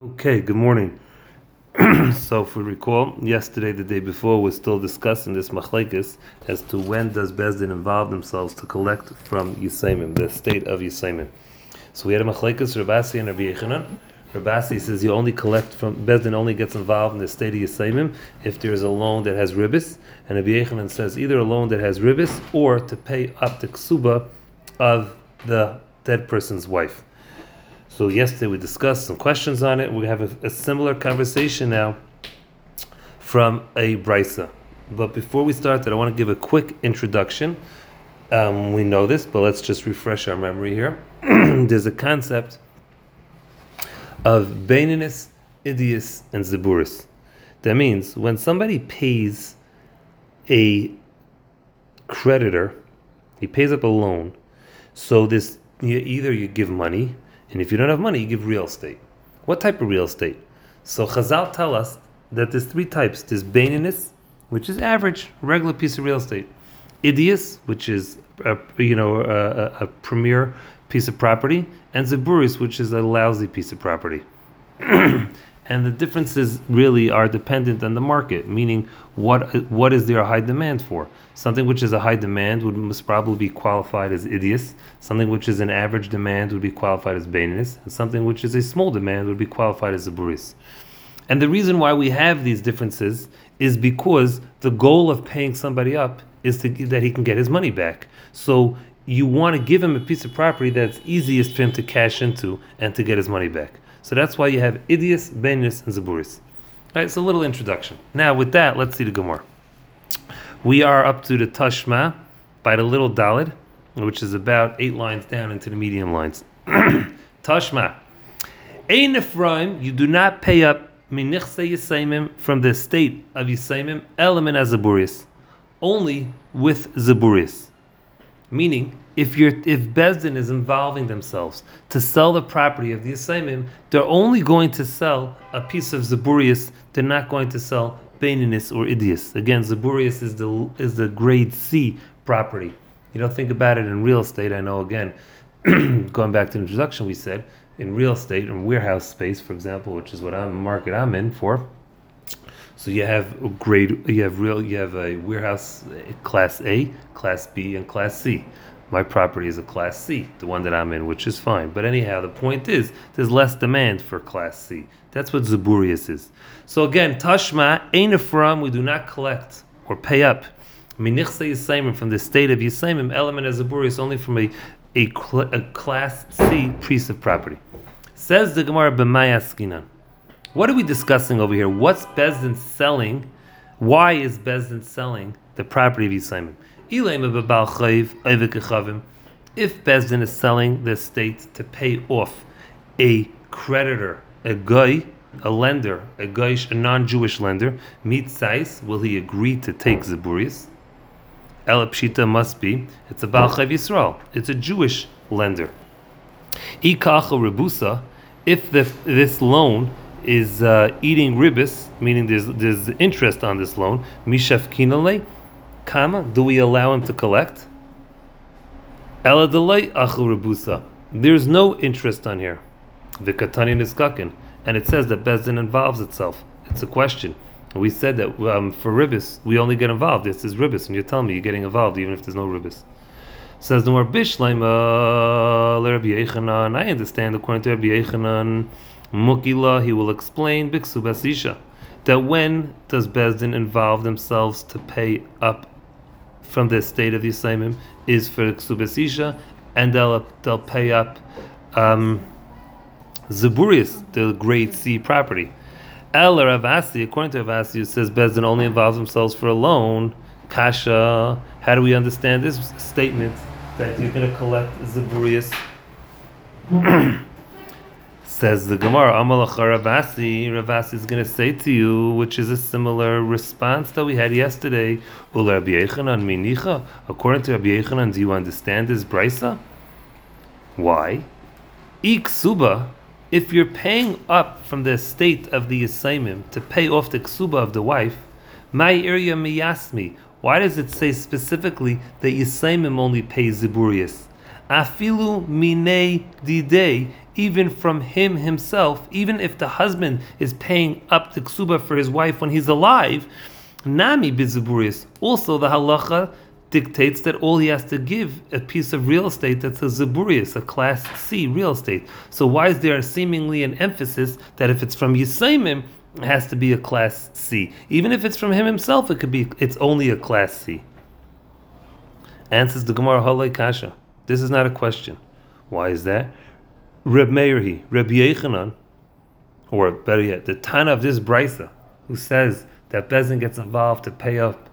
Okay, good morning. so, if we recall, yesterday, the day before, we're still discussing this machlekes as to when does Bezdin involve themselves to collect from Yisaimim, the state of Yisaimim. So we had a machlekes, Rabasi and Rabbi Yechanan. Rabasi says you only collect from Bezdin only gets involved in the state of Yisaimim if there is a loan that has ribis, and Rabbi Yechanan says either a loan that has ribis or to pay up the ksuba of the dead person's wife. So yesterday we discussed some questions on it. We have a, a similar conversation now from a brisa. But before we start that, I want to give a quick introduction. Um, we know this, but let's just refresh our memory here. There's a concept of Baininus, Idius, and Ziburis. That means when somebody pays a creditor, he pays up a loan. So this you, either you give money and if you don't have money, you give real estate. What type of real estate? So Chazal tell us that there's three types. There's Baininus, which is average, regular piece of real estate. Idius, which is a, you know a, a, premier piece of property, and Zaburis, which is a lousy piece of property. and the differences really are dependent on the market, meaning what what is there a high demand for? Something which is a high demand would must probably be qualified as idios. Something which is an average demand would be qualified as bainis, and something which is a small demand would be qualified as zaburis. And the reason why we have these differences is because the goal of paying somebody up is to that he can get his money back. So you want to give him a piece of property that's easiest for him to cash into and to get his money back. So that's why you have Idias, Benius, and Zaburis. All right, so a little introduction. Now, with that, let's see the Gemara. We are up to the Tashma by the little Dalid, which is about eight lines down into the medium lines. Tashma. Ein Ephraim, you do not pay up minichse Yisaimim from the state of Yisaimim, element as Zaburis, only with Zaburis. Meaning, if you're if Bezdin is involving themselves to sell the property of the Yisaimim, they're only going to sell a piece of Zaburius. They're not going to sell Baininus or Idius. Again, Zaburius is the is the grade C property. You don't think about it in real estate. I know again, going back to the introduction, we said in real estate in warehouse space, for example, which is what I'm market I'm in for. So you have grade, you have real, you have a warehouse class A, class B, and class C my property is a class C, the one that I'm in, which is fine. But anyhow, the point is there's less demand for class C. That's what Zaburius is. So again, Tashma, Ein Ephraim, we do not collect or pay up. Minichse Yisayim from the state of Yisayim, element of Zaburius only from a, a, cl- a, class C piece of property. Says the Gemara B'mayaskinan. What are we discussing over here? What's Bezdin selling? Why is Bezdin selling the property of Yisayim? If Bezdin is selling the estate to pay off a creditor, a guy, a lender, a gaish, a non-Jewish lender, size, will he agree to take Zaburius? Elapshita must be, it's a Baal Yisrael, it's a Jewish lender. Ikacha Rebusa, if the, this loan is uh, eating ribis, meaning there's, there's interest on this loan, Mishaf Kinale, Do we allow him to collect? There's no interest on here. Vikatani niskakin. And it says that Bezdin involves itself. It's a question. We said that um, for ribis, we only get involved. This is ribis, and you're telling me you're getting involved even if there's no ribis. Says the more Bishlaim Rabbi Yechanan. I understand according to Rabbi Yechanan, Mukila, he will explain Biksu Basisha. That when does Bezdin involve themselves to pay up from the state of the Yisaimim is for Ksubasisha, and they'll, they'll pay up um, Zaburius, the grade C property. El Ravasi, according to Ravasi, says Bezdin only involves themselves for a loan. Kasha, how do we understand this statement that you're going to collect Zaburius? Says the Gemara, Amalacha Ravasi, Ravasi is going to say to you, which is a similar response that we had yesterday. According to Rabbi Yechanan, do you understand this brisa? Why? Iksuba, if you're paying up from the estate of the Yisaimim to pay off the ksuba of the wife, my area miyasmi. Why does it say specifically that Yisaimim only pay ziburius? Afilu mine didei even from him himself, even if the husband is paying up the ksuba for his wife when he's alive, nami bizaburis. Also, the halacha dictates that all he has to give a piece of real estate that's a zaburius, a class C real estate. So why is there seemingly an emphasis that if it's from Yisaimim, it has to be a class C? Even if it's from him himself, it could be it's only a class C. Answers the Gemara Halei Kasha. This is not a question. Why is that? Reb Meirhi, Reb Yechanan, or better yet, the Tana of this Brisa, who says that Bezin gets involved to pay up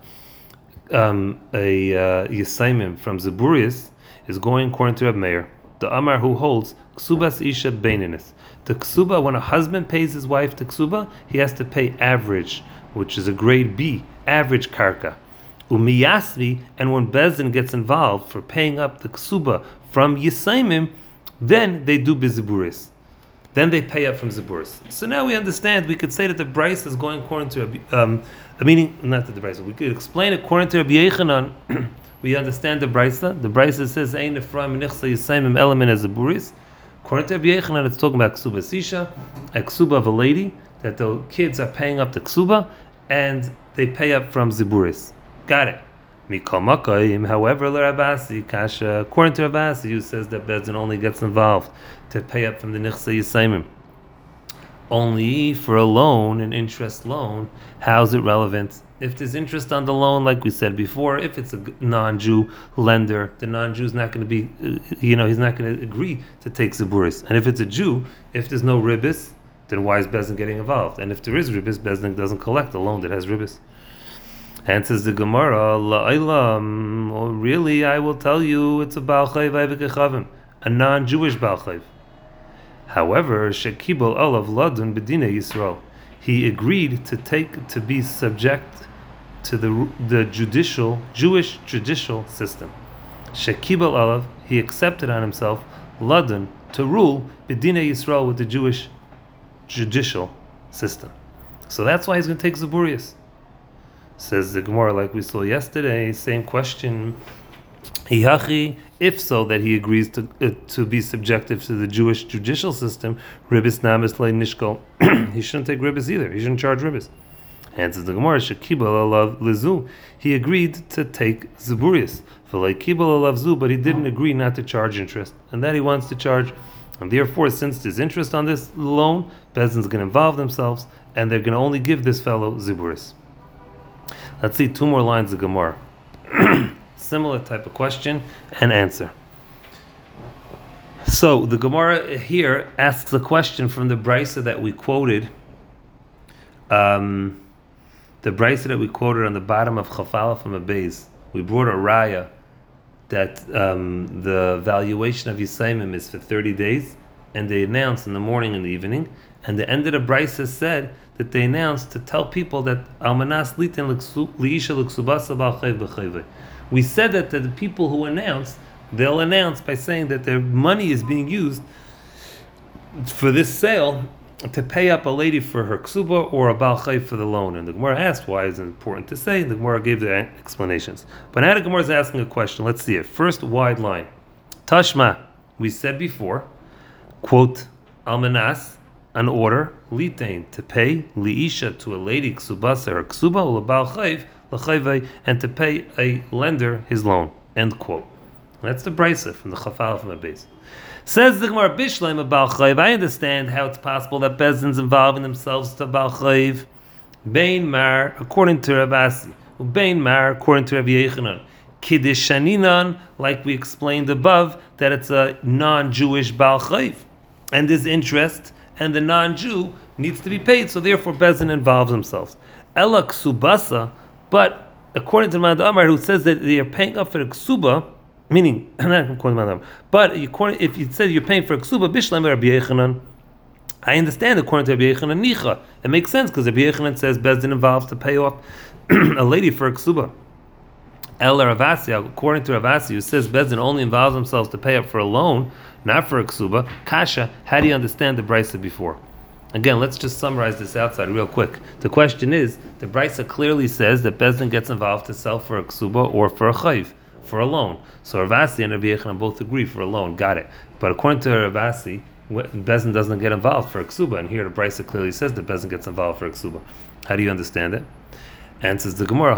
um, a uh, Yisaimim from Zaburius, is going according to Reb Meir, the Amar who holds Ksubas Isha Beininis. The Ksuba, when a husband pays his wife the Ksuba, he has to pay average, which is a grade B, average karka. Umiyasvi, and when Bezin gets involved for paying up the Ksuba from Yisaimim, then they do biziburis. Then they pay up from ziburis. So now we understand. We could say that the brisa is going according to um, meaning, not that the brisa. We could explain according to Rabbi we understand the brisa. The brisa says "Ein Ephraim nichsa yisaimim element as ziburis." According to Rabbi Yechanan, it's talking about ksuba sisha, a ksuba of a lady that the kids are paying up the ksuba, and they pay up from ziburis. Got it. However, Rabasi Kasha, according to Rabasi, who says that Bezdin only gets involved to pay up from the Nichsa Yisaimim, only for a loan, an interest loan, how's it relevant? If there's interest on the loan, like we said before, if it's a non-Jew lender, the non-Jew is not going to be, uh, you know, he's not going to agree to take Zaburis. And if it's a Jew, if there's no ribis, then why is Bezdin getting involved? And if there is ribis, Bezdin doesn't collect a loan that has ribis. Answers the Gemara, La'ilam, really, I will tell you, it's a Baal Chayv a non-Jewish Baal Chayv. However, Shekibel Olav Ladun Bedina Yisrael, he agreed to take to be subject to the the judicial Jewish judicial system. Shekibel Olav, he accepted on himself Ladun to rule Bedina Yisrael with the Jewish judicial system. So that's why he's going to take Zaburius. Says the Gemara, like we saw yesterday, same question. If so, that he agrees to uh, to be subjective to the Jewish judicial system, ribis namis le nishkol. he shouldn't take ribis either. He shouldn't charge ribis. Answers the Gemara, shekibal alav lezu. He agreed to take zeburius. kibal alav zu, but he didn't agree not to charge interest, and that he wants to charge. And therefore, since there's interest on this loan, Bezdin's going to involve themselves, and they're going to only give this fellow ziburis. Let's see two more lines of Gemara. Similar type of question and answer. So the Gemara here asks a question from the brisa that we quoted. Um, the brisa that we quoted on the bottom of Chafala from a base. We brought a raya that um, the valuation of Yisaimim is for 30 days, and they announced in the morning and the evening, and the end of the brisa said that they announced to tell people that almanas litin liisha luksubasa We said that to the people who announce, they'll announce by saying that their money is being used for this sale to pay up a lady for her ksuba or a balchay for the loan. And the Gemara asked why is it important to say. The Gemara gave the explanations. But now the Gemara is asking a question. Let's see it. First wide line. Tashma. We said before, quote, almanas an order litain to pay liisha to a lady ksubasa or ksuba ulabal chayv and to pay a lender his loan. End quote. That's the brisa from the chafal from base. Says the Gemara Bishleim about chayv. I understand how it's possible that bezins involving themselves to bal chayv. Bain mar according to Rabasi. Bain mar according to Rabbi Yechanan. Kiddush shaninan, like we explained above, that it's a non-Jewish bal chayv, and his interest and the non-Jew needs to be paid, so therefore Bezin involves themselves. Ela ksubasa, but according to Mad Amar, who says that they are paying up for a ksuba, meaning not according to Mad Amar, but if you said you're paying for a ksuba, bishlam Rabbi Yechanan, I understand according to Rabbi Yechanan nicha. It makes sense because Rabbi Yechanan says Bezin involves to pay off a lady for a ksuba. El Ravasi, according to Ravasi, who says Bezin only involves themselves to pay up for a loan, not for a ksuba. Kasha, how do you understand the brisa before? Again, let's just summarize this outside real quick. The question is, the brisa clearly says that Bezdin gets involved to sell for a ksuba or for a chayv, for a loan. So Ravasi and Rabbi Yechon both agree for a loan. Got it. But according to Ravasi, Bezin doesn't get involved for a ksuba, and here the Brisa clearly says that Bezin gets involved for a ksuba. How do you understand it? Answers the Gemara,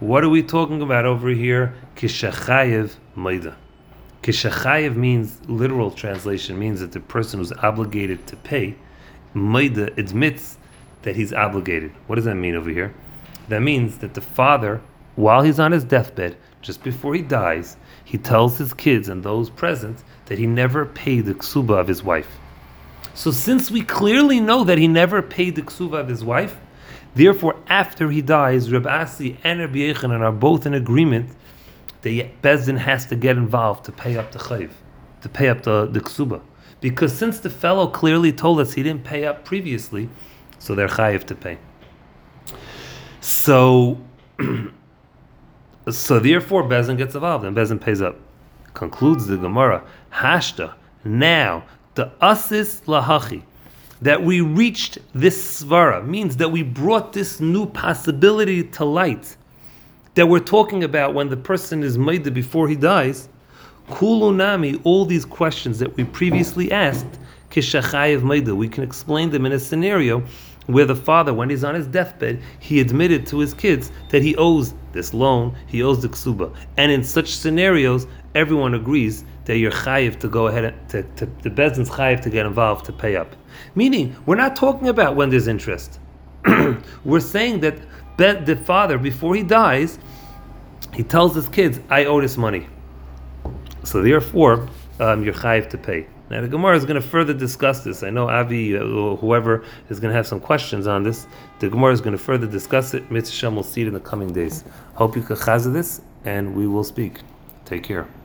What are we talking about over here? Kishachayev Maida. Kishachayev means, literal translation means that the person who's obligated to pay, Maida admits that he's obligated. What does that mean over here? That means that the father, while he's on his deathbed, just before he dies, he tells his kids and those present that he never paid the ksuba of his wife. So since we clearly know that he never paid the ksuba of his wife, therefore after he dies, Reb Asi and Rabbi Yechanan are both in agreement that Bezdin has to get involved to pay up the chayv, to pay up the, the ksuba. Because since the fellow clearly told us he didn't pay up previously, so they're chayiv to pay. So, so therefore, Bezin gets involved and Bezin pays up. Concludes the Gemara, Hashta. Now, the asis lahachi, that we reached this svara means that we brought this new possibility to light. That we're talking about when the person is made before he dies. Kulunami, all these questions that we previously asked, kishachayev maida, we can explain them in a scenario where the father, when he's on his deathbed, he admitted to his kids that he owes this loan, he owes the ksuba. And in such scenarios, everyone agrees that you're chayiv to go ahead and to, to the bezdin's chayiv to get involved to pay up. Meaning, we're not talking about when there's interest. we're saying that the father, before he dies, he tells his kids, "I owe this money." So therefore, um, you're chayiv to pay. Now the Gemara is going to further discuss this. I know Avi uh, whoever is going to have some questions on this. The Gemara is going to further discuss it. Mitzvah will see it in the coming days. Hope you can chazah this, and we will speak. Take care.